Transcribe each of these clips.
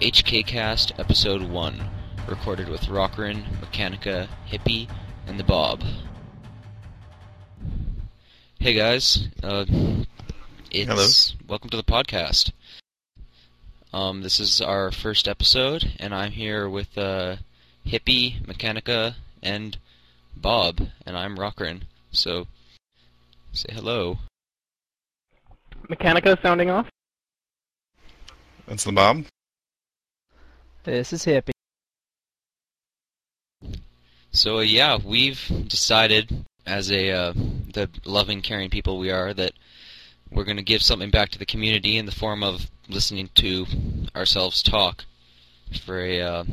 HKcast Episode 1, recorded with Rockerin, Mechanica, Hippie, and the Bob. Hey guys, uh, it's Hello. welcome to the podcast. Um, this is our first episode, and I'm here with uh, Hippie, Mechanica, and Bob, and I'm Rockerin. So, say hello. Mechanica sounding off? That's the Bob. This is hippie. So yeah, we've decided, as a uh, the loving, caring people we are, that we're going to give something back to the community in the form of listening to ourselves talk for a uh,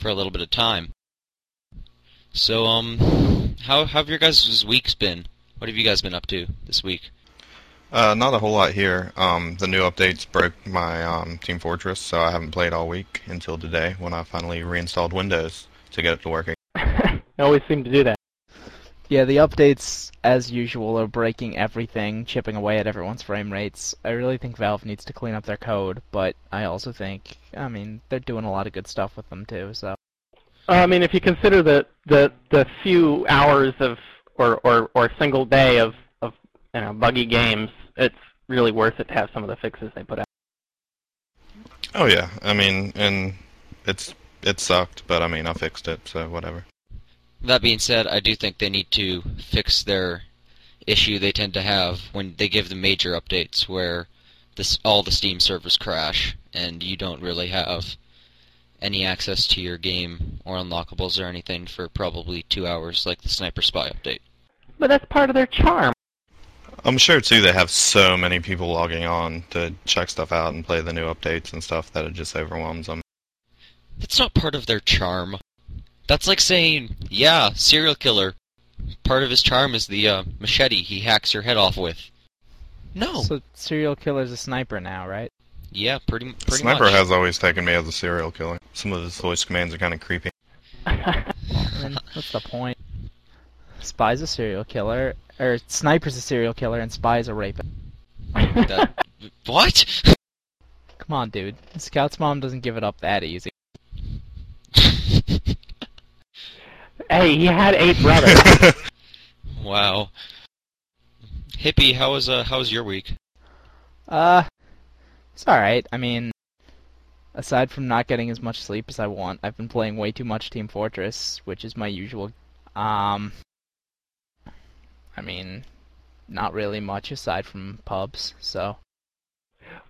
for a little bit of time. So um, how, how have your guys' weeks been? What have you guys been up to this week? Uh, not a whole lot here. Um, the new updates broke my um, Team Fortress, so I haven't played all week until today when I finally reinstalled Windows to get it to work. I always seem to do that. Yeah, the updates, as usual, are breaking everything, chipping away at everyone's frame rates. I really think Valve needs to clean up their code, but I also think, I mean, they're doing a lot of good stuff with them too. So Uh, I mean, if you consider the, the, the few hours of or, or, or single day of, of you know buggy games, it's really worth it to have some of the fixes they put out. Oh yeah, I mean, and it's it sucked, but I mean, I fixed it, so whatever. That being said, I do think they need to fix their issue they tend to have when they give the major updates where this all the Steam servers crash and you don't really have any access to your game or unlockables or anything for probably two hours like the Sniper Spy update. But that's part of their charm. I'm sure too they have so many people logging on to check stuff out and play the new updates and stuff that it just overwhelms them. That's not part of their charm. That's like saying, yeah, serial killer. Part of his charm is the uh, machete he hacks your head off with. No. so serial killer's a sniper now, right? yeah, pretty pretty Sniper much. has always taken me as a serial killer. Some of his voice commands are kind of creepy. What's the point? Spy's a serial killer, or sniper's a serial killer, and spy's a rapist. That- what? Come on, dude. Scout's mom doesn't give it up that easy. hey, he had eight brothers. wow. Hippie, how was uh how was your week? Uh, it's alright. I mean, aside from not getting as much sleep as I want, I've been playing way too much Team Fortress, which is my usual. Um, I mean, not really much aside from pubs, so.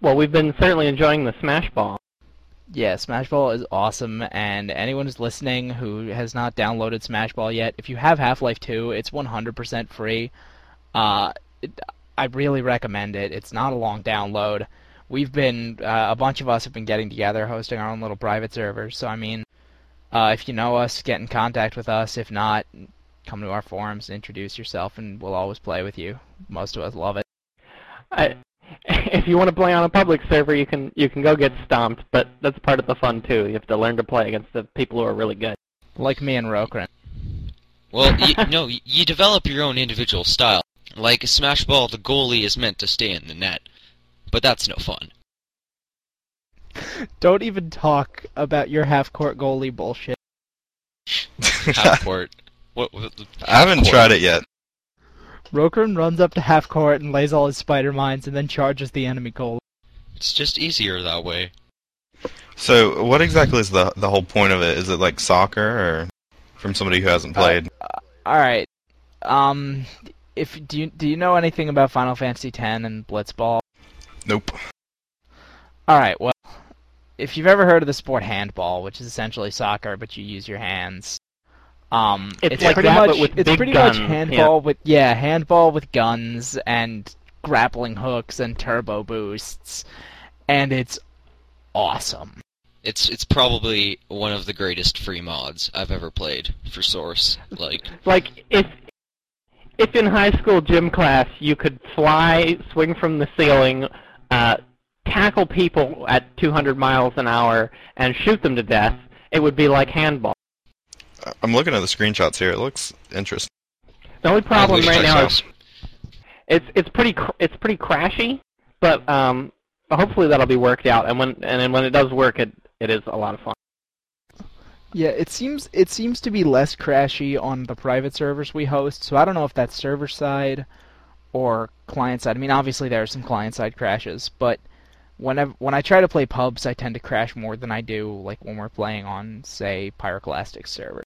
well, we've been certainly enjoying the Smash Ball. Yeah, Smash Ball is awesome, and anyone who's listening who has not downloaded Smash Ball yet, if you have Half-Life 2, it's 100% free. Uh, it, I really recommend it. It's not a long download. We've been, uh, a bunch of us have been getting together, hosting our own little private servers, so I mean, uh, if you know us, get in contact with us. If not, come to our forums, introduce yourself, and we'll always play with you. Most of us love it. I, if you want to play on a public server, you can you can go get stomped, but that's part of the fun too. You have to learn to play against the people who are really good. Like me and Rokran. Well, you, no, you develop your own individual style. Like Smash Ball, the goalie is meant to stay in the net, but that's no fun. Don't even talk about your half-court goalie bullshit. Half court. What, what, I haven't half-court. tried it yet. Rokran runs up to half court and lays all his spider mines and then charges the enemy goal. It's just easier that way. So, what exactly is the the whole point of it? Is it like soccer, or from somebody who hasn't played? All right. Um, if do you do you know anything about Final Fantasy X and Blitzball? nope. All right. Well, if you've ever heard of the sport handball, which is essentially soccer but you use your hands, um, It's it's, like pretty that, much but with it's big pretty guns, much handball with yeah handball with guns and grappling hooks and turbo boosts, and it's awesome. It's it's probably one of the greatest free mods I've ever played for Source. Like, Like if if in high school gym class you could fly, swing from the ceiling, uh, tackle people at 200 miles an hour, and shoot them to death, it would be like handball. I'm looking at the screenshots here. It looks interesting. The only problem right now saw- is it's it's pretty cr- it's pretty crashy, but um, hopefully that'll be worked out. And when and then when it does work, it it is a lot of fun. Yeah, it seems it seems to be less crashy on the private servers we host. So I don't know if that's server side or client side. I mean, obviously there are some client side crashes, but whenever when I try to play pubs, I tend to crash more than I do like when we're playing on say Pyroclastic server.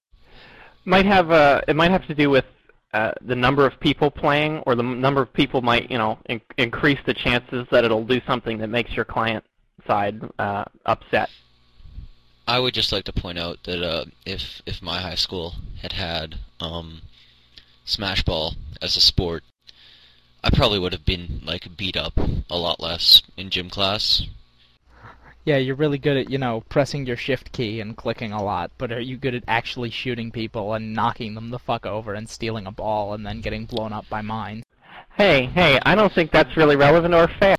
Might have uh, it might have to do with uh, the number of people playing, or the number of people might you know in- increase the chances that it'll do something that makes your client side uh, upset. I would just like to point out that uh, if if my high school had had um, Smash Ball as a sport, I probably would have been like beat up a lot less in gym class. Yeah, you're really good at, you know, pressing your shift key and clicking a lot, but are you good at actually shooting people and knocking them the fuck over and stealing a ball and then getting blown up by mines? Hey, hey, I don't think that's really relevant or fair.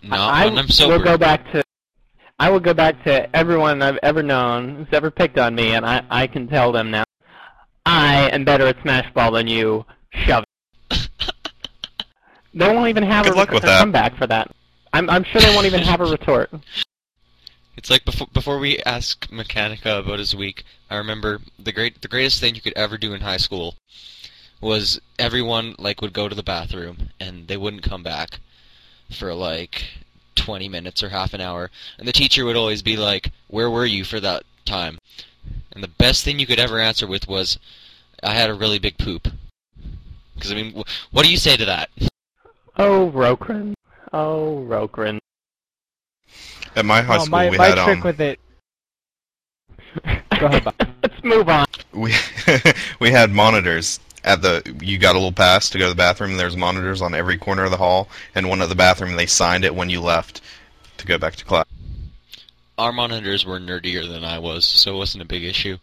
Not I when I'm sober. will go back to I will go back to everyone I've ever known who's ever picked on me, and I, I can tell them now. I am better at Smash Ball than you. Shove it. they won't even have Good a, luck a with that. comeback for that. I'm I'm sure they won't even have a retort. It's like before before we ask Mechanica about his week. I remember the great the greatest thing you could ever do in high school was everyone like would go to the bathroom and they wouldn't come back for like 20 minutes or half an hour and the teacher would always be like where were you for that time and the best thing you could ever answer with was i had a really big poop because i mean wh- what do you say to that Oh, Rokrin. Oh, Rokrin. At my high oh, school, my, we my had trick um, with it. Go ahead, Bob. Let's move on. we we had monitors at the. You got a little pass to go to the bathroom. and There's monitors on every corner of the hall, and one at the bathroom. They signed it when you left to go back to class. our monitors were nerdier than i was so it wasn't a big issue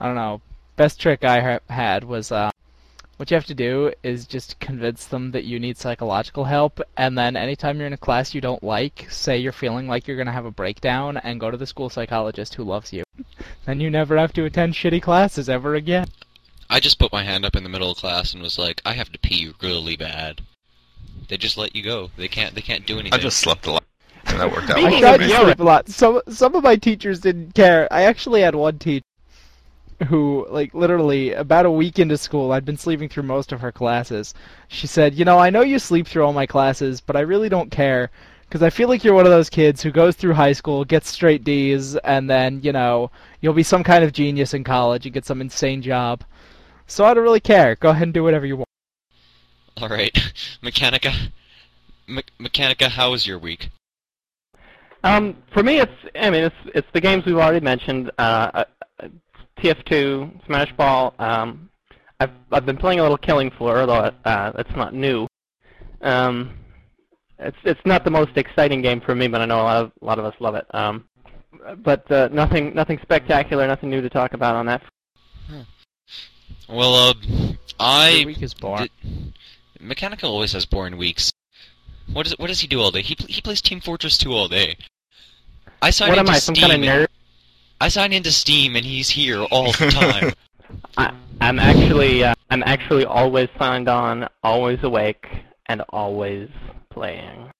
I don't know. Best trick I ha- had was uh, what you have to do is just convince them that you need psychological help, and then anytime you're in a class you don't like, say you're feeling like you're gonna have a breakdown, and go to the school psychologist who loves you. then you never have to attend shitty classes ever again. I just put my hand up in the middle of class and was like, I have to pee really bad. They just let you go. They can't. They can't do anything. I just slept a lot, and that worked out I of for tried to sleep a lot. Some some of my teachers didn't care. I actually had one teacher who, like, literally about a week into school, I'd been sleeping through most of her classes. She said, "You know, I know you sleep through all my classes, but I really don't care." Because I feel like you're one of those kids who goes through high school, gets straight D's, and then, you know, you'll be some kind of genius in college and get some insane job. So I don't really care. Go ahead and do whatever you want. All right, Mechanica. Me- Mechanica, how was your week? Um, for me, it's I mean it's it's the games we've already mentioned. Uh, uh, TF2, Smash Ball. Um, I've I've been playing a little Killing Floor, although uh, it's not new. Um, it's it's not the most exciting game for me, but I know a lot of a lot of us love it. Um, but uh, nothing nothing spectacular, nothing new to talk about on that. Well, uh, Your I. week is boring. did- Mechanica always has boring weeks. What does what does he do all day? He pl- he plays Team Fortress 2 all day. I signed What am into I, some kind of nerd? I sign into Steam and he's here all the time. I, I'm actually uh, I'm actually always signed on, always awake, and always playing.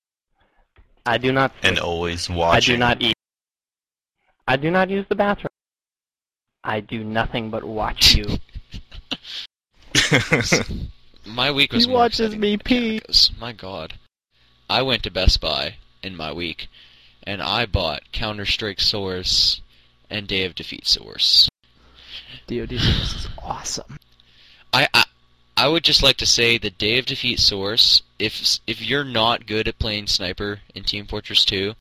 I do not sleep. And always watching. I do not eat. I do not use the bathroom. I do nothing but watch you. My week was He watches me pee. Mechanica's. My God, I went to Best Buy in my week, and I bought Counter Strike Source and Day of Defeat Source. DoD Source is awesome. I, I I would just like to say that Day of Defeat Source, if if you're not good at playing sniper in Team Fortress 2,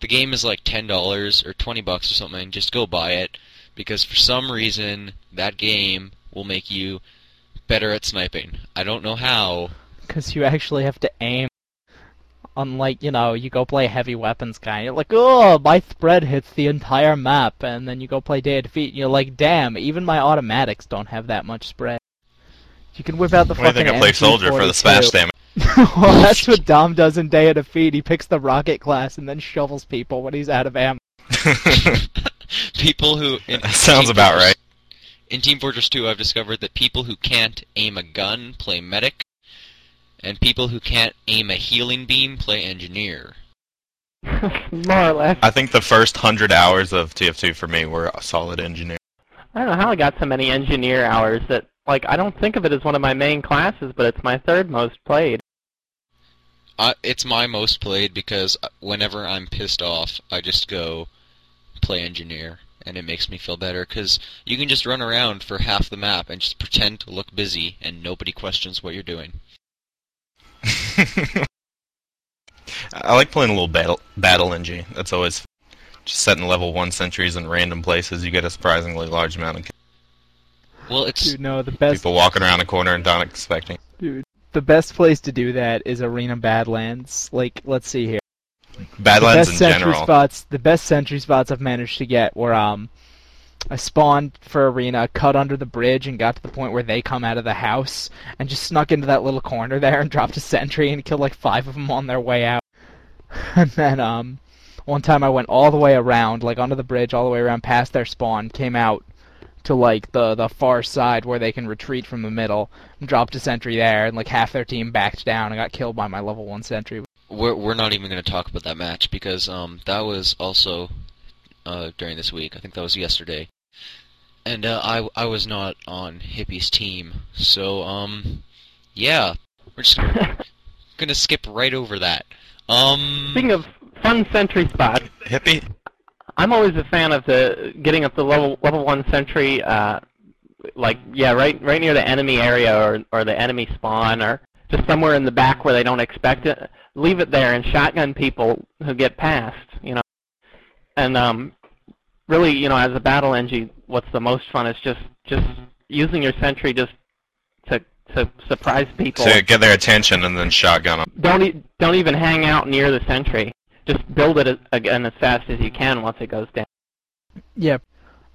the game is like ten dollars or twenty bucks or something. Just go buy it because for some reason that game will make you better at sniping. I don't know how. Because you actually have to aim. Unlike, you know, you go play heavy weapons guy, you're like, oh, my spread hits the entire map, and then you go play Day of Defeat, and you're like, damn, even my automatics don't have that much spread. You can whip out the What do you fucking think I play soldier for the MG42. smash damage? well, that's what Dom does in Day of Defeat. He picks the rocket class and then shovels people when he's out of ammo. people who in That sounds Team about Fortress- right. In Team Fortress 2, I've discovered that people who can't aim a gun play medic, and people who can't aim a healing beam play engineer. More or less. I think the first hundred hours of TF2 for me were a solid engineer. I don't know how I got so many engineer hours that, like, I don't think of it as one of my main classes, but it's my third most played. I, it's my most played because uh, whenever I'm pissed off, I just go play engineer, and it makes me feel better because you can just run around for half the map and just pretend to look busy, and nobody questions what you're doing. I like playing a little battle battle engie. That's always just setting level one sentries in random places. You get a surprisingly large amount of Well, it's Dude, no, the best people walking around a corner and not expecting. dude, the best place to do that is Arena Badlands. Like, let's see here. Badlands the best in sentry general. spots the best sentry spots I've managed to get were um I spawned for arena, cut under the bridge, and got to the point where they come out of the house, and just snuck into that little corner there and dropped a sentry and killed like five of them on their way out. and then um, one time I went all the way around, like under the bridge, all the way around past their spawn, came out to like the the far side where they can retreat from the middle, and dropped a sentry there, and like half their team backed down and got killed by my level one sentry. we're we're not even going to talk about that match because um that was also uh during this week. I think that was yesterday, and uh, I I was not on Hippie's team, so um yeah, we're just gonna skip right over that. Um, Speaking of fun sentry spots, Hippie. I'm always a fan of the getting up the level level one sentry, uh, like yeah, right right near the enemy area or or the enemy spawn or just somewhere in the back where they don't expect it. Leave it there and shotgun people who get past, you know. And um, really, you know, as a battle engie, what's the most fun is just just using your sentry just to to surprise people. To get their attention and then shotgun them. Don't e- don't even hang out near the sentry. Just build it a- again as fast as you can once it goes down. Yeah.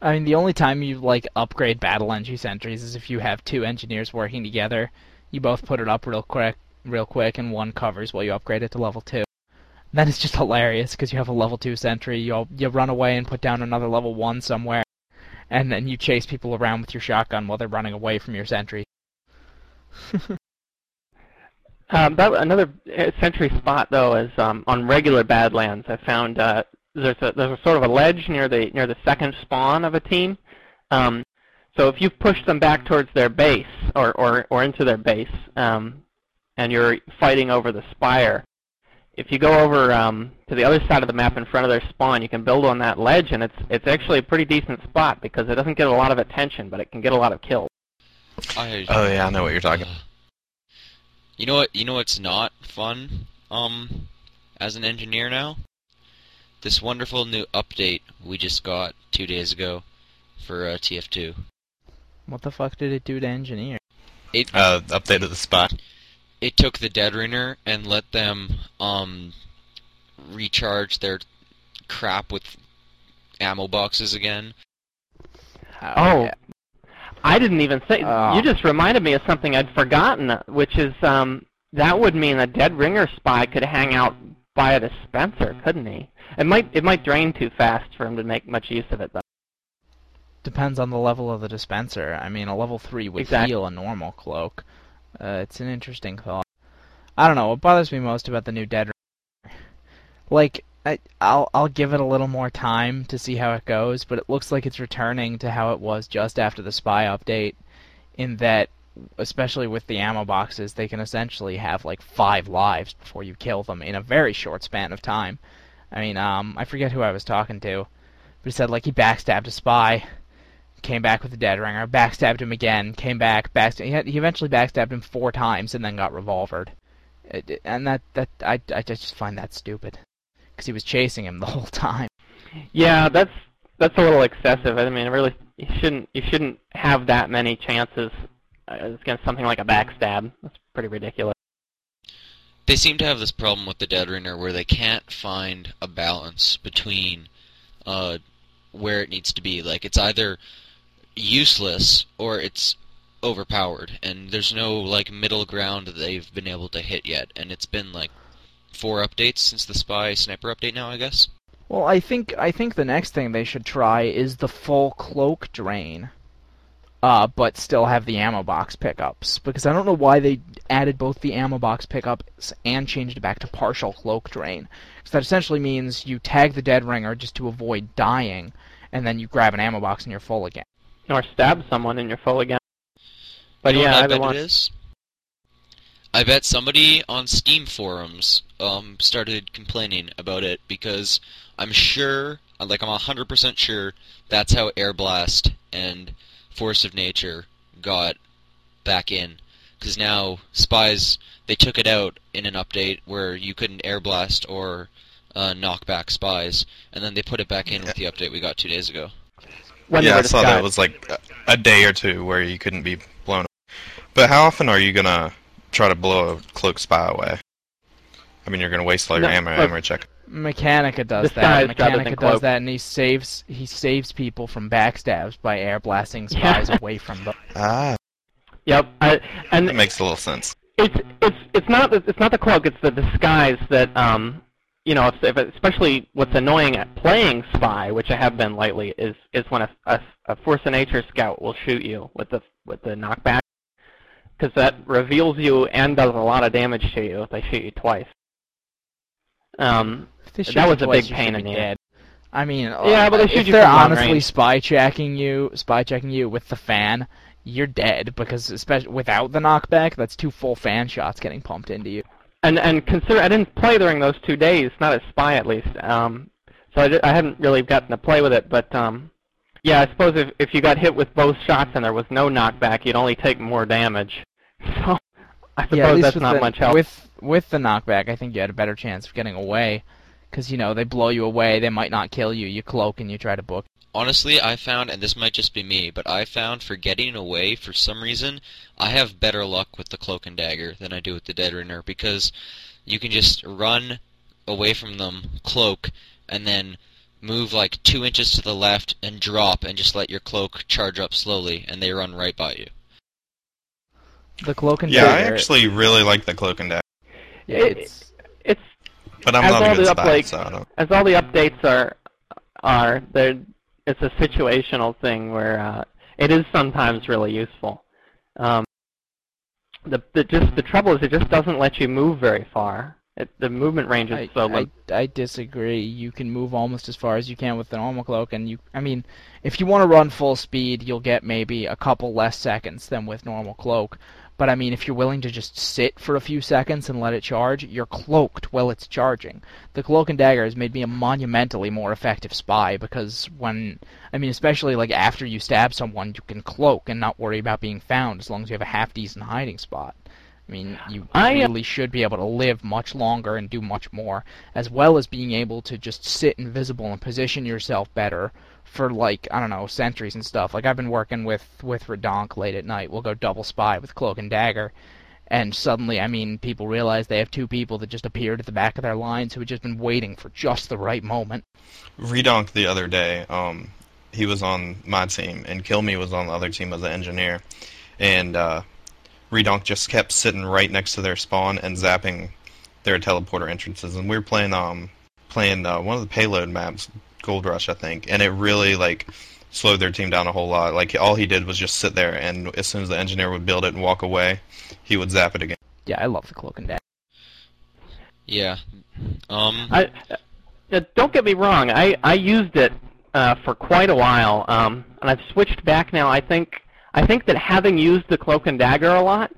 I mean, the only time you like upgrade battle engie sentries is if you have two engineers working together. You both put it up real quick, real quick, and one covers while you upgrade it to level two. And that is just hilarious because you have a level two sentry. You you run away and put down another level one somewhere, and then you chase people around with your shotgun while they're running away from your sentry. Um, that another uh, sentry spot though is um, on regular Badlands. I found uh, there's a there's a sort of a ledge near the near the second spawn of a team. Um, so if you push them back towards their base or or, or into their base, um, and you're fighting over the spire, if you go over um, to the other side of the map in front of their spawn, you can build on that ledge, and it's it's actually a pretty decent spot because it doesn't get a lot of attention, but it can get a lot of kills. I, Oh yeah, I know what you're talking. You know what? You know what's not fun? Um, as an engineer now, this wonderful new update we just got two days ago for uh, TF2. What the fuck did it do to engineer? It Uh, updated the spot. It took the Dead Ringer and let them um recharge their crap with ammo boxes again. Oh, yeah. I didn't even say. Oh. You just reminded me of something I'd forgotten, which is um, that would mean a dead ringer spy could hang out by a dispenser, couldn't he? It might it might drain too fast for him to make much use of it, though. Depends on the level of the dispenser. I mean, a level 3 would Exactly. heal a normal cloak. Uh, it's an interesting thought. I don't know. What bothers me most about the new Dead like, I, I'll I'll give it a little more time to see how it goes, but it looks like it's returning to how it was just after the spy update, in that, especially with the ammo boxes, they can essentially have like five lives before you kill them in a very short span of time. I mean, um, I forget who I was talking to, but he said like he backstabbed a spy, came back with the dead ringer, backstabbed him again, came back, backstabbed. He, had, he eventually backstabbed him four times and then got revolvered. It, it- and that that I I just find that stupid, because he was chasing him the whole time. Yeah, that's that's a little excessive. I mean, really, you shouldn't you shouldn't have that many chances uh, against something like a backstab. That's pretty ridiculous. They seem to have this problem with the Dead Ringer where they can't find a balance between uh, where it needs to be. Like it's either useless or it's overpowered, and there's no like middle ground that they've been able to hit yet. And it's been like four updates since the Spy Sniper update now, I guess. Well, I think I think the next thing they should try is the full cloak drain. uh, but still have the ammo box pickups. Because I don't know why they added both the ammo box pickups and changed it back to partial cloak drain. Because that essentially means you tag the dead ringer just to avoid dying, and then you grab an ammo box and you're full again. Or stab someone and you're full again. But You know yeah, what I either bet one. it is? I bet somebody on Steam forums um, started complaining about it because I'm sure, like I'm 100% sure, that's how Air Blast and Force of Nature got back in. Because now Spies, they took it out in an update where you couldn't Air Blast or uh, knock back Spies, and then they put it back in with the update we got two days ago. When they yeah, were I saw that it was like a- a day or two where you couldn't be blown. away. But how often are you gonna try to blow a cloak spy away? I mean, you're gonna waste all your No, ammo. look- Ammo check. Mechanica does Disguised that. Mechanica does that, and he saves he saves people from backstabs by air blasting Yeah. spies away from them. Ah, Yep. I, and that makes a little sense. it's it's it's not the, it's not the cloak. It's the disguise that um you know if, if especially what's annoying at playing spy, which I have been lately, is is when a, a, a force of nature scout will shoot you with the with the knockback because that reveals you and does a lot of damage to you if they shoot you twice. Um, If they shoot That was a big pain in the dead. I mean, Yeah, but they uh, shoot if you they're honestly range. spy checking you, spy checking you with the fan, you're dead because especially without the knockback, that's two full fan shots getting pumped into you. And and consider I didn't play during those two days, not as spy at least. Um, so I, di- I hadn't really gotten to play with it, but um, yeah, I suppose if if you got hit with both shots and there was no knockback, you'd only take more damage. So I suppose yeah, that's not the, much help. With with the knockback, I think you had a better chance of getting away, because you know they blow you away, they might not kill you. You cloak and you try to book. Honestly, I found, and this might just be me, but I found for getting away, for some reason, I have better luck with the cloak and dagger than I do with the dead ringer because you can just run away from them, cloak, and then move like two inches to the left and drop, and just let your cloak charge up slowly, and they run right by you. The cloak and Dagger? Yeah, I dagger. actually really like the cloak and dagger, yeah, it's it's but I'm As not all a good the spy, updates- so I don't. as all the updates are are they're it's a situational thing where uh, it is sometimes really useful. Um, the, the just the trouble is it just doesn't let you move very far. It, the movement range is I, so I, low. I disagree. You can move almost as far as you can with the normal cloak, and you. I mean, if you want to run full speed, you'll get maybe a couple less seconds than with normal cloak. But I mean, if you're willing to just sit for a few seconds and let it charge, you're cloaked while it's charging. The cloak and dagger has made me a monumentally more effective spy because when, I mean, especially like after you stab someone, you can cloak and not worry about being found as long as you have a half decent hiding spot. I mean, you I, uh, really should be able to live much longer and do much more, as well as being able to just sit invisible and position yourself better for like I don't know sentries and stuff. Like I've been working with with Redonk late at night. We'll go double spy with cloak and dagger, and suddenly I mean people realize they have two people that just appeared at the back of their lines who had just been waiting for just the right moment. Redonk the other day, um, he was on my team, and Kill Me was on the other team as an engineer, and uh, Redonk just kept sitting right next to their spawn and zapping their teleporter entrances. And we were playing um playing uh, one of the payload maps, Gold Rush, I think, and it really like slowed their team down a whole lot. Like all he did was just sit there, and as soon as the engineer would build it and walk away, he would zap it again. Yeah, I love the cloak and dagger. Yeah. Um. I, uh, don't get me wrong. I I used it uh, for quite a while, um, and I've switched back now. I think I think that having used the cloak and dagger a lot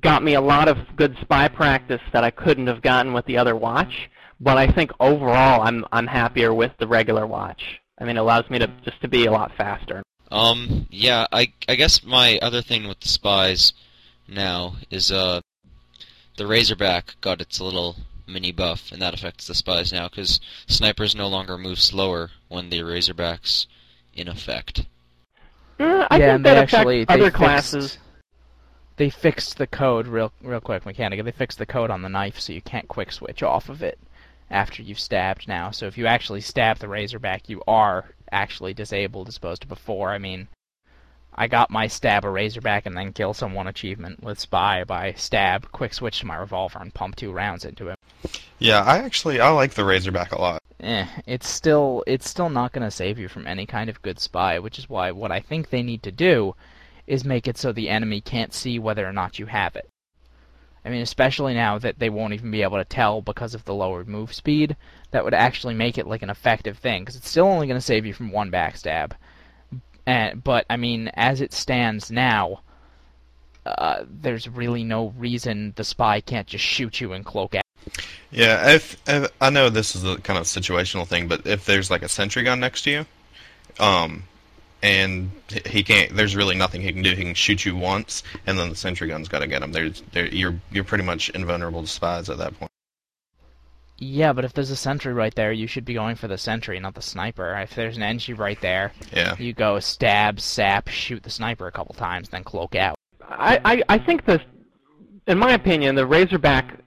got me a lot of good spy practice that I couldn't have gotten with the other watch. But I think overall, I'm I'm happier with the regular watch. I mean, it allows me to just to be a lot faster. Um, yeah, I I guess my other thing with the spies now is uh the Razorback got its little mini buff, and that affects the spies now because snipers no longer move slower when the Razorback's in effect. Uh, I yeah, think that they affects actually they other fixed- classes. They fixed the code real real quick, Mechanica. They fixed the code on the knife so you can't quick switch off of it after you've stabbed now. So if you actually stab the Razorback, you are actually disabled as opposed to before. I mean, I got my stab a Razorback and then kill someone achievement with Spy by stab, quick switch to my revolver and pump two rounds into him. Yeah, I actually I like the Razorback a lot. Eh, it's still it's still not going to save you from any kind of good spy, which is why what I think they need to do is make it so the enemy can't see whether or not you have it. I mean, especially now that they won't even be able to tell because of the lowered move speed, that would actually make it like an effective thing because it's still only going to save you from one backstab. And but I mean, as it stands now, uh, there's really no reason the spy can't just shoot you and cloak out. Yeah, if, if I know this is a kind of situational thing, but if there's like a sentry gun next to you, um, and he can't, there's really nothing he can do. He can shoot you once, and then the sentry gun's got to get him. There's, there, you're you're pretty much invulnerable to spies at that point. Yeah, but if there's a sentry right there, you should be going for the sentry, not the sniper. If there's an engie right there, Yeah. you go stab, sap, shoot the sniper a couple times, then cloak out. I, I, I think the, in my opinion, the Razorback,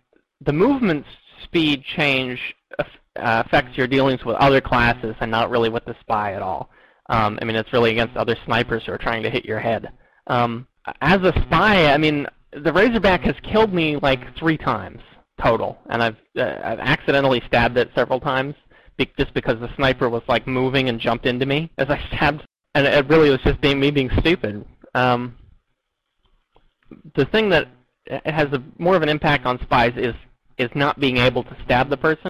the movement speed change uh, affects your dealings with other classes and not really with the spy at all. Um, I mean, it's really against other snipers who are trying to hit your head. Um, as a spy, I mean, the Razorback has killed me like three times total, and I've uh, I've accidentally stabbed it several times be- just because the sniper was like moving and jumped into me as I stabbed, and it really was just being me being stupid. Um, the thing that has a, more of an impact on spies is is not being able to stab the person,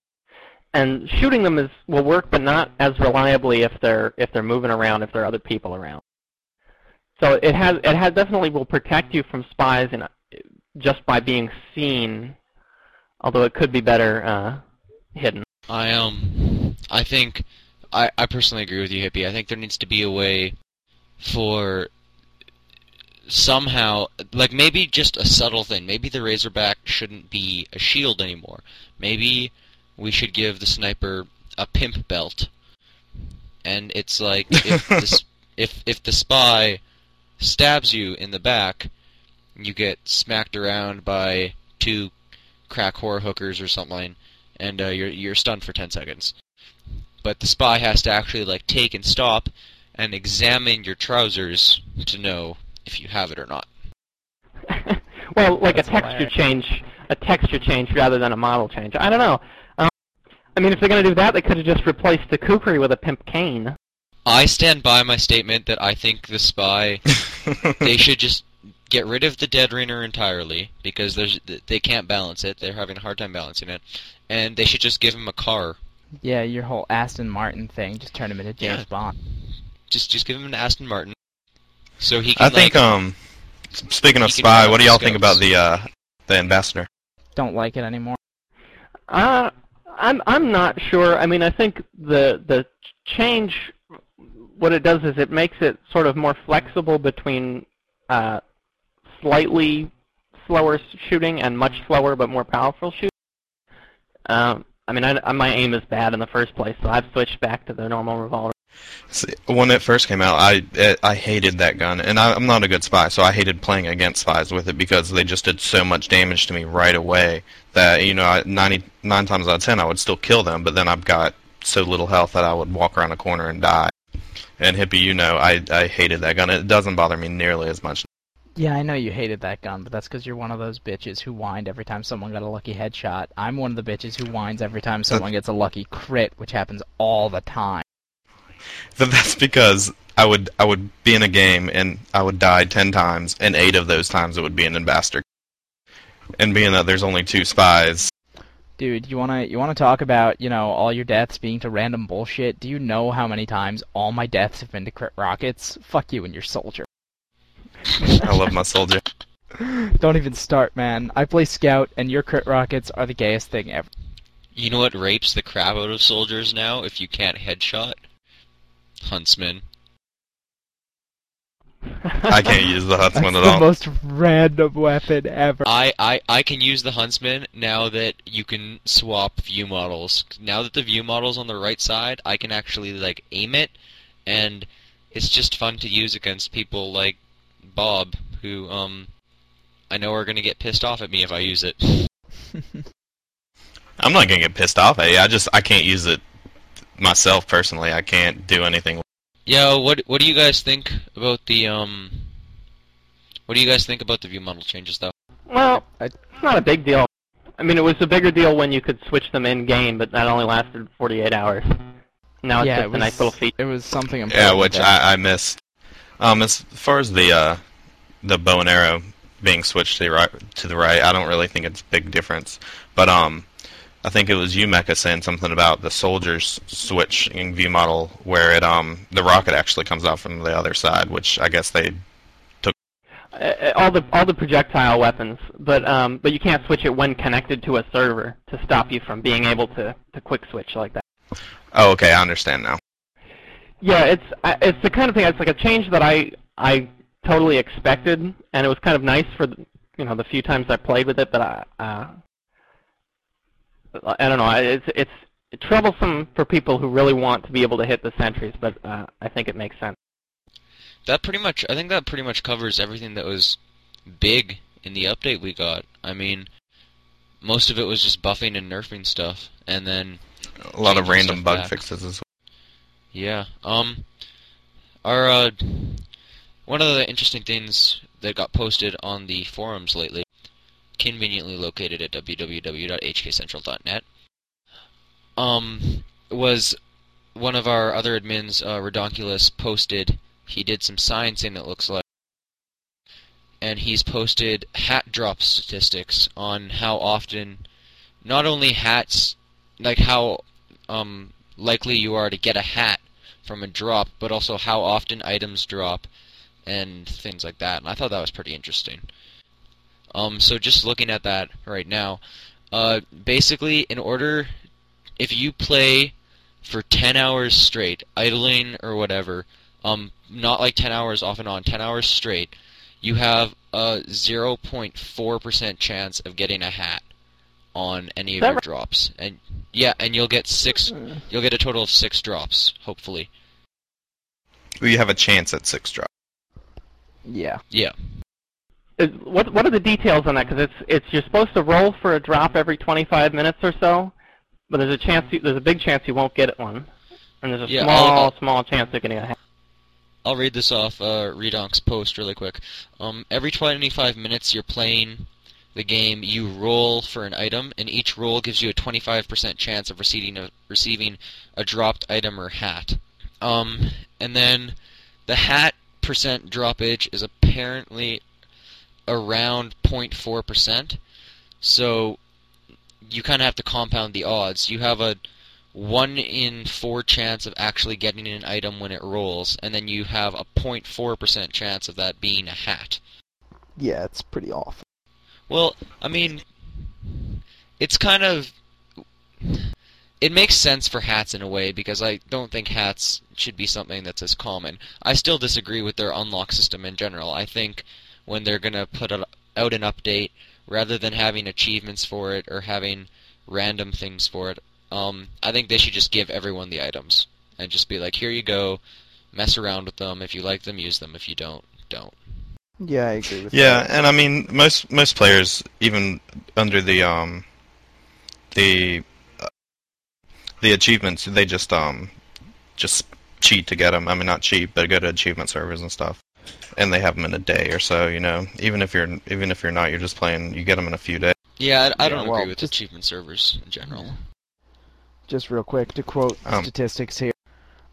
and shooting them is will work, but not as reliably if they're if they're moving around, if there are other people around. So it has it has definitely will protect you from spies and just by being seen, although it could be better uh, hidden. I um I think I, I personally agree with you, Hippie. I think there needs to be a way for somehow like maybe just a subtle thing. Maybe the Razorback shouldn't be a shield anymore. Maybe we should give the sniper a pimp belt. And it's like if the, if if the spy stabs you in the back, you get smacked around by two crack whore hookers or something and uh, you're you're stunned for ten seconds. But the spy has to actually like take and stop and examine your trousers to know if you have it or not. well, like That's a texture hilarious. change, a texture change rather than a model change. I don't know. I mean, if they're going to do that, they could have just replaced the kukri with a pimp cane. I stand by my statement that I think the spy they should just get rid of the dead ringer entirely because there's they can't balance it. They're having a hard time balancing it, and they should just give him a car. Yeah, your whole Aston Martin thing, just turn him into James Yeah. Bond. Just just give him an Aston Martin, so he can I think, um, speaking of spy, what do y'all the think about the uh, the ambassador? Don't like it anymore. Uh, I'm I'm not sure. I mean, I think the the change, what it does is it makes it sort of more flexible between uh, slightly slower shooting and much slower but more powerful shooting. Um, I mean, I, my aim is bad in the first place, so I've switched back to the normal revolver. When it first came out, I it, I hated that gun, and I, I'm not a good spy, so I hated playing against spies with it because they just did so much damage to me right away that you know, I, 99 times out of 10 I would still kill them, but then I've got so little health that I would walk around a corner and die. And hippie, you know, I I hated that gun. It doesn't bother me nearly as much. Yeah, I know you hated that gun, but that's because you're one of those bitches who whined every time someone got a lucky headshot. I'm one of the bitches who whines every time someone gets a lucky crit, which happens all the time. But that's because I would I would be in a game and I would die ten times, and eight of those times it would be an ambassador. And being that there's only two spies, Dude, you wanna you wanna talk about you know all your deaths being to random bullshit? Do you know how many times all my deaths have been to crit rockets? Fuck you and your soldier. I love my soldier. Don't even start, man. I play scout, and your crit rockets are the gayest thing ever. You know what rapes the crap out of soldiers now if you can't headshot? Huntsman. I can't use the That's Huntsman the at all. That's the most random weapon ever. I, I, I can use the Huntsman now that you can swap view models. Now that the view model's on the right side, I can actually like aim it, and it's just fun to use against people like Bob, who um I know are gonna get pissed off at me if I use it. I'm not gonna get pissed off at you. I just I can't use it myself personally. I can't do anything. Yeah, what what do you guys think about the um? What do you guys think about the view model changes though? Well, it's not a big deal. I mean, it was a bigger deal when you could switch them in game, but that only lasted 48 hours. Now it's yeah, just it a was, nice little feature. It was something important. Yeah, which I, I missed. Um, as far as the uh, the bow and arrow being switched to the right. To the right, I don't really think it's a big difference. But um, I think it was you, Mecca, saying something about the soldiers switching view model where it um the rocket actually comes out from the other side, which I guess they Uh, all the all the projectile weapons, but um, but you can't switch it when connected to a server to stop you from being able to, to quick switch like that. Oh, okay, I understand now. Yeah, it's it's the kind of thing. It's like a change that I I totally expected, and it was kind of nice for the, you know the few times I played with it. But I uh, I don't know. It's it's troublesome for people who really want to be able to hit the sentries, but uh, I think it makes sense. That pretty much, I think that pretty much covers everything that was big in the update we got. I mean, most of it was just buffing and nerfing stuff, and then A lot of random bug back. fixes as well. yeah, um, our uh, one of the interesting things that got posted on the forums lately, conveniently located at www.hkcentral.net, um, was one of our other admins, uh, Redonkulus, posted. He did some sciencing it looks like, and he's posted hat drop statistics on how often, not only hats, like how um, likely you are to get a hat from a drop, but also how often items drop and things like that. And I thought that was pretty interesting. Um, so just looking at that right now, uh, basically, in order, if you play for 10 hours straight, idling or whatever, um, not like 10 hours off and on, 10 hours straight, you have a 0.4% chance of getting a hat on any of that your right? drops. And yeah, and you'll get six you'll get a total of 6 drops, hopefully. well. You have a chance at six drops. Yeah. Yeah. Is, what what are the details on that? Because it's it's you're supposed to roll for a drop every 25 minutes or so, but there's a chance you, there's a big chance you won't get it one, and there's a Yeah, small I'll- I'll- small chance you're getting a hat. I'll read this off uh, Redonk's post really quick. Um, every 25 minutes you're playing the game, you roll for an item, and each roll gives you a 25% chance of receiving a, receiving a dropped item or hat. Um, and then the hat percent droppage is apparently around 0.4%. So you kind of have to compound the odds. You have a one in four chance of actually getting an item when it rolls, and then you have a 0.4% chance of that being a hat. Yeah, it's pretty awful. Well, I mean, it's kind of. It makes sense for hats in a way because I don't think hats should be something that's as common. I still disagree with their unlock system in general. I think when they're gonna put a- out an update, rather than having achievements for it or having random things for it, um, I think they should just give everyone the items and just be like, here you go, mess around with them. If you like them, use them. If you don't, don't. Yeah, I agree with Yeah, that. and I mean most most players, even under the um the uh, the achievements, they just um just cheat to get them. I mean, not cheat, but go to achievement servers and stuff, and they have them in a day or so. You know, even if you're even if you're not, you're just playing. You get them in a few days. Yeah, I, I Yeah, don't well, agree with just- achievement servers in general. Just real quick to quote the Um, statistics here,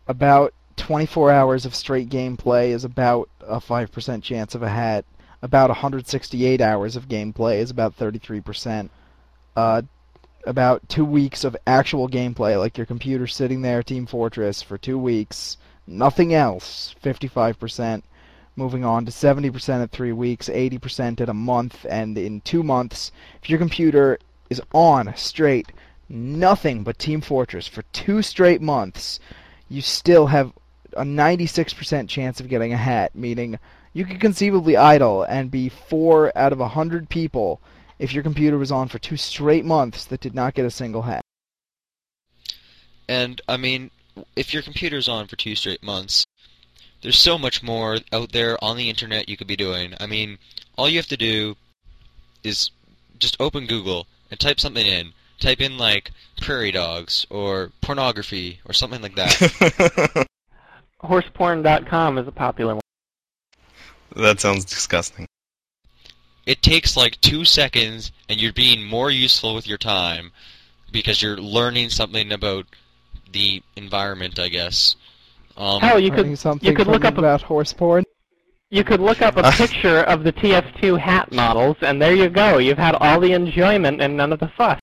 about 24 hours of straight gameplay is about a 5% chance of a hat. About 168 hours of gameplay is about 33%. Uh, about two weeks of actual gameplay, like your computer sitting there, Team Fortress, for two weeks, nothing else, 55%. Moving on to 70% at three weeks, 80% at a month, and in two months, if your computer is on straight, nothing but Team Fortress for two straight months, you still have a 96% chance of getting a hat, meaning you could conceivably idle and be four out of a hundred people if your computer was on for two straight months that did not get a single hat. And I mean, if your computer's on for two straight months, there's so much more out there on the internet you could be doing. I mean, all you have to do is just open Google and type something in. Type in like prairie dogs or pornography or something like that. Horseporn.com is a popular one. that sounds disgusting. it takes like two seconds and you're being more useful with your time because you're learning something about the environment, I guess. Um, Hell, you could something you could look up a about horse porn. You could look up a picture of the TF2 hat models, and there you go. You've had all the enjoyment and none of the fuss.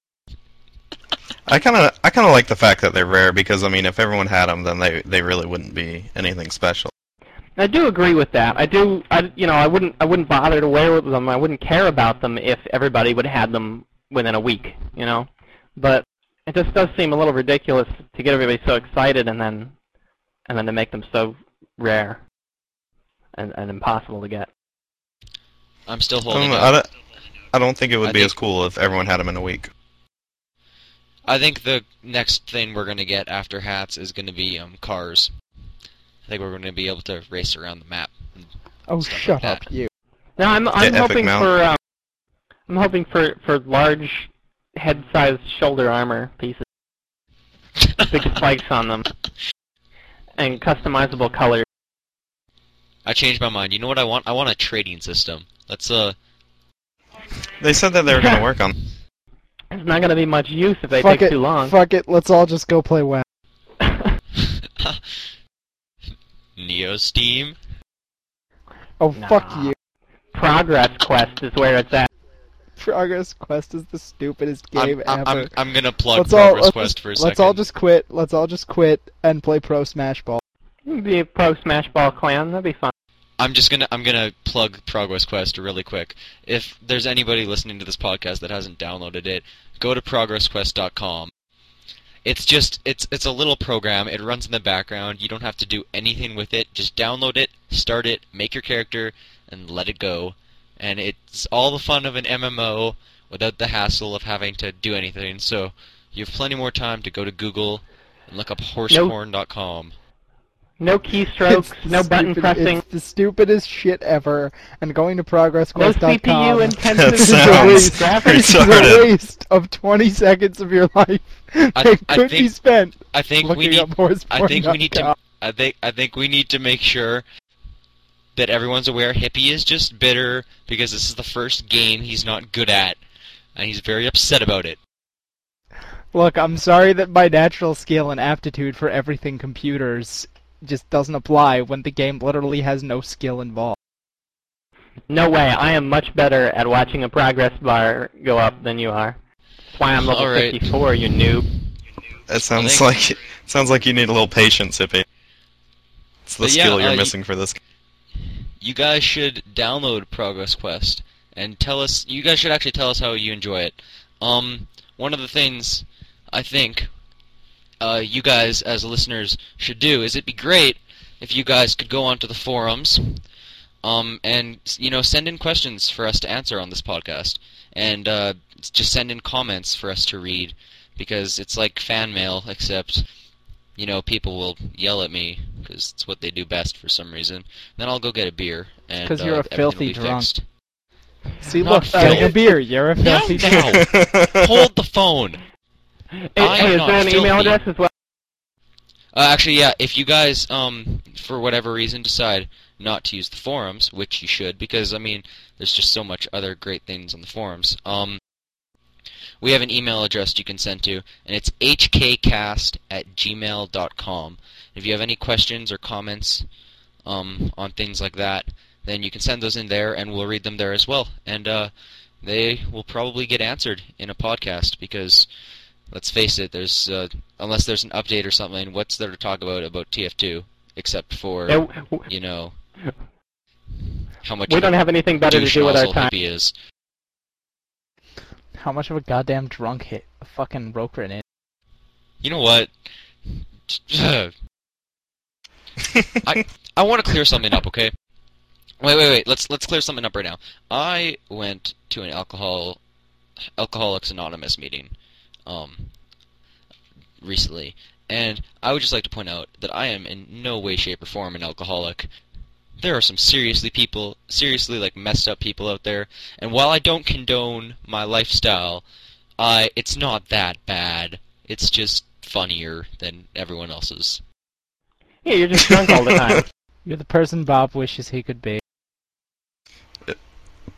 I kind of I kind of like the fact that they're rare because I mean if everyone had them then they they really wouldn't be anything special. I do agree with that. I do. I you know I wouldn't I wouldn't bother to wear them. I wouldn't care about them if everybody would have them within a week. You know, but it just does seem a little ridiculous to get everybody so excited and then and then to make them so rare and, and impossible to get. I'm still I holding don't. I don't, I don't think it would I be think- as cool if everyone had them in a week. I think the next thing we're gonna get after hats is gonna be um cars. I think we're gonna be able to race around the map. Oh, Stuff like shut that. up, you. No, I'm I'm Epic hoping mount. for um, I'm hoping for for large head-sized shoulder armor pieces, big spikes on them, and customizable colors. I changed my mind. You know what I want? I want a trading system. Let's uh. They said that they were going to work on. It's not going to be much use if they Fuck take it. too long. Fuck it. Let's all just go play WoW. Neo Steam. Oh, Nah. fuck you. Progress Quest is where it's at. Progress Quest is the stupidest I'm, game I'm, ever. I'm, I'm gonna plug let's Progress let's, Quest just, for a let's second. all just quit. Let's all just quit and play Pro Smash Ball. Be a pro Smash Ball clan. That'd be fun. I'm just gonna I'm gonna plug Progress Quest really quick. If there's anybody listening to this podcast that hasn't downloaded it, go to progressquest.com. It's just it's it's a little program. It runs in the background. You don't have to do anything with it. Just download it, start it, make your character, and let it go. And it's all the fun of an MMO without the hassle of having to do anything. So you have plenty more time to go to Google and look up horseporn.com. No keystrokes, It's no button stupid- pressing, It's the stupidest shit ever. And going to no progressquest.com CPU That intensive is a sounds waste. graphics. is a waste of 20 seconds of your life I- that I could be spent I think looking we need up horse I think we need to. I think I think we need to make sure that everyone's aware Hippie is just bitter because this is the first game he's not good at, and he's very upset about it. Look, I'm sorry that my natural skill and aptitude for everything computers just doesn't apply when the game literally has no skill involved. No way. I am much better at watching a progress bar go up than you are. That's why I'm level All right. 54, you noob. It sounds think- like sounds like you need a little patience, Hippie. It's the But yeah, skill you're uh, you- missing for this. You guys should download Progress Quest and tell us. You guys should actually tell us how you enjoy it. Um, one of the things I think uh, you guys as listeners should do is it'd be great if you guys could go onto the forums um, and you know send in questions for us to answer on this podcast and uh, just send in comments for us to read because it's like fan mail except you know people will yell at me because it's what they do best for some reason then i'll go get a beer and 'cause you're a uh, will filthy drunk. fixed. See, Not look, a beer. You're a filthy now. hold the phone Hey, is there an email address as well? Uh, actually, yeah. If you guys, um, for whatever reason, decide not to use the forums, which you should, because I mean, there's just so much other great things on the forums. Um, we have an email address you can send to, and it's hkcast at gmail.com. If you have any questions or comments um, on things like that, then you can send those in there, and we'll read them there as well. And uh, they will probably get answered in a podcast because let's face it, there's uh, unless there's an update or something, what's there to talk about about TF2 except for Yeah, you know how much we don't have anything better to do with our time. is. How much of a goddamn drunk hit a fucking Rokrin is? You know what? I I want to clear something up, okay? Wait, wait, wait. Let's let's clear something up right now. I went to an alcohol Alcoholics Anonymous meeting um recently, and I would just like to point out that I am in no way, shape, or form an alcoholic. There are some seriously people, seriously like messed up people out there, and while I don't condone my lifestyle, I it's not that bad. It's just funnier than everyone else's. Yeah, you're just drunk all the time. You're the person Bob wishes he could be.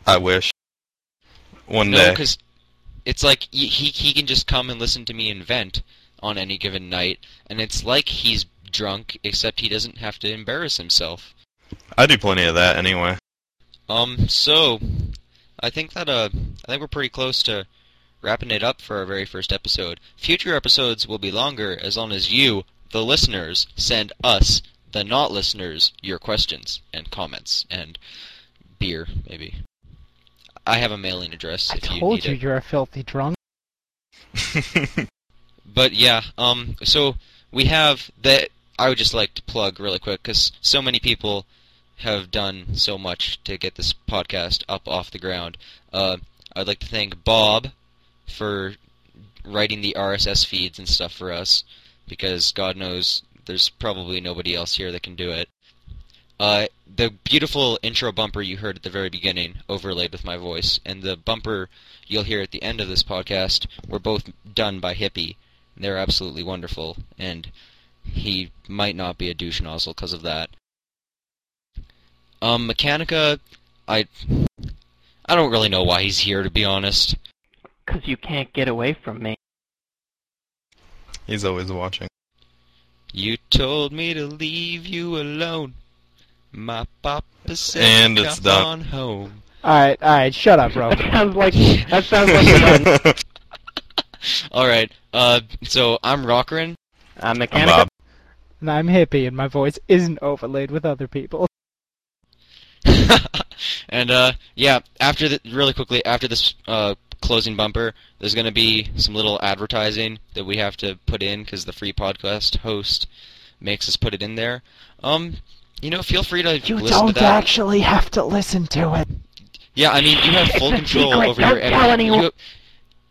I wish. One No, day. because it's like he he can just come and listen to me and vent on any given night, and it's like he's drunk, except he doesn't have to embarrass himself. I do plenty of that anyway. Um, so I think that uh, I think we're pretty close to wrapping it up for our very first episode. Future episodes will be longer as long as you, the listeners, send us, the not listeners, your questions and comments and beer, maybe. I have a mailing address I if you told need you it. you're a filthy drunk. But yeah, um, so we have that. I would just like to plug really quick because so many people have done so much to get this podcast up off the ground. Uh, I'd like to thank Bob for writing the RSS feeds and stuff for us because God knows there's probably nobody else here that can do it. Uh, the beautiful intro bumper you heard at the very beginning, overlaid with my voice, and the bumper you'll hear at the end of this podcast were both done by Hippie. They're absolutely wonderful, and he might not be a douche nozzle because of that. Um, Mechanica, I, I don't really know why he's here to be honest. Because you can't get away from me. He's always watching. You told me to leave you alone. My papa said And to it's come done. on home. Alright, alright, shut up, bro. That sounds like that sounds like All right. Uh, so I'm Rockerin. uh, I'm Mechanica. I'm Bob. and I'm hippie, and my voice isn't overlaid with other people. and uh, yeah, after the really quickly after this uh, closing bumper, there's gonna be some little advertising that we have to put in because the free podcast host makes us put it in there. Um, you know, feel free to You listen don't to that. actually have to listen to it. Yeah, I mean, you have full control secret, over don't your MP- you,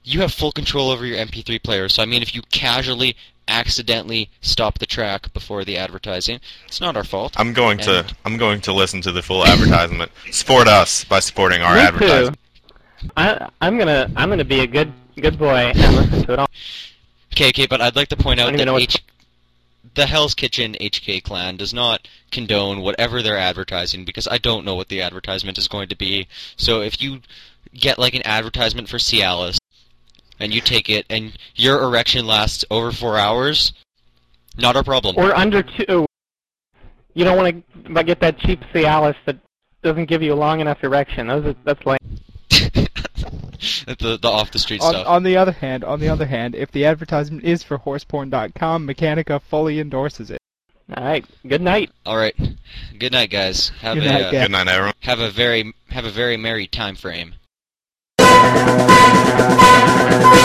you have full control over your MP3 player. So I mean, if you casually, accidentally stop the track before the advertising, it's not our fault. I'm going to I'm going to listen to the full advertisement. Support us by supporting our Me advertising. too. I, I'm gonna I'm gonna be a good good boy and listen to it all. Okay, okay, but I'd like to point out that even H- the Hell's Kitchen HK clan does not condone whatever they're advertising because I don't know what the advertisement is going to be. So if you get like an advertisement for Cialis and you take it and your erection lasts over four hours, not a problem. Or under two. You don't want to get that cheap Cialis that doesn't give you a long enough erection. Those are, that's lame. the the off the street On, stuff. on the other hand, on the other hand, if the advertisement is for horseporn.com, Mechanica fully endorses it. All right. Good night. All right. Good night, guys. Have Good a night, uh, guys. Good night, everyone. have a very have a very merry time frame. Thank you.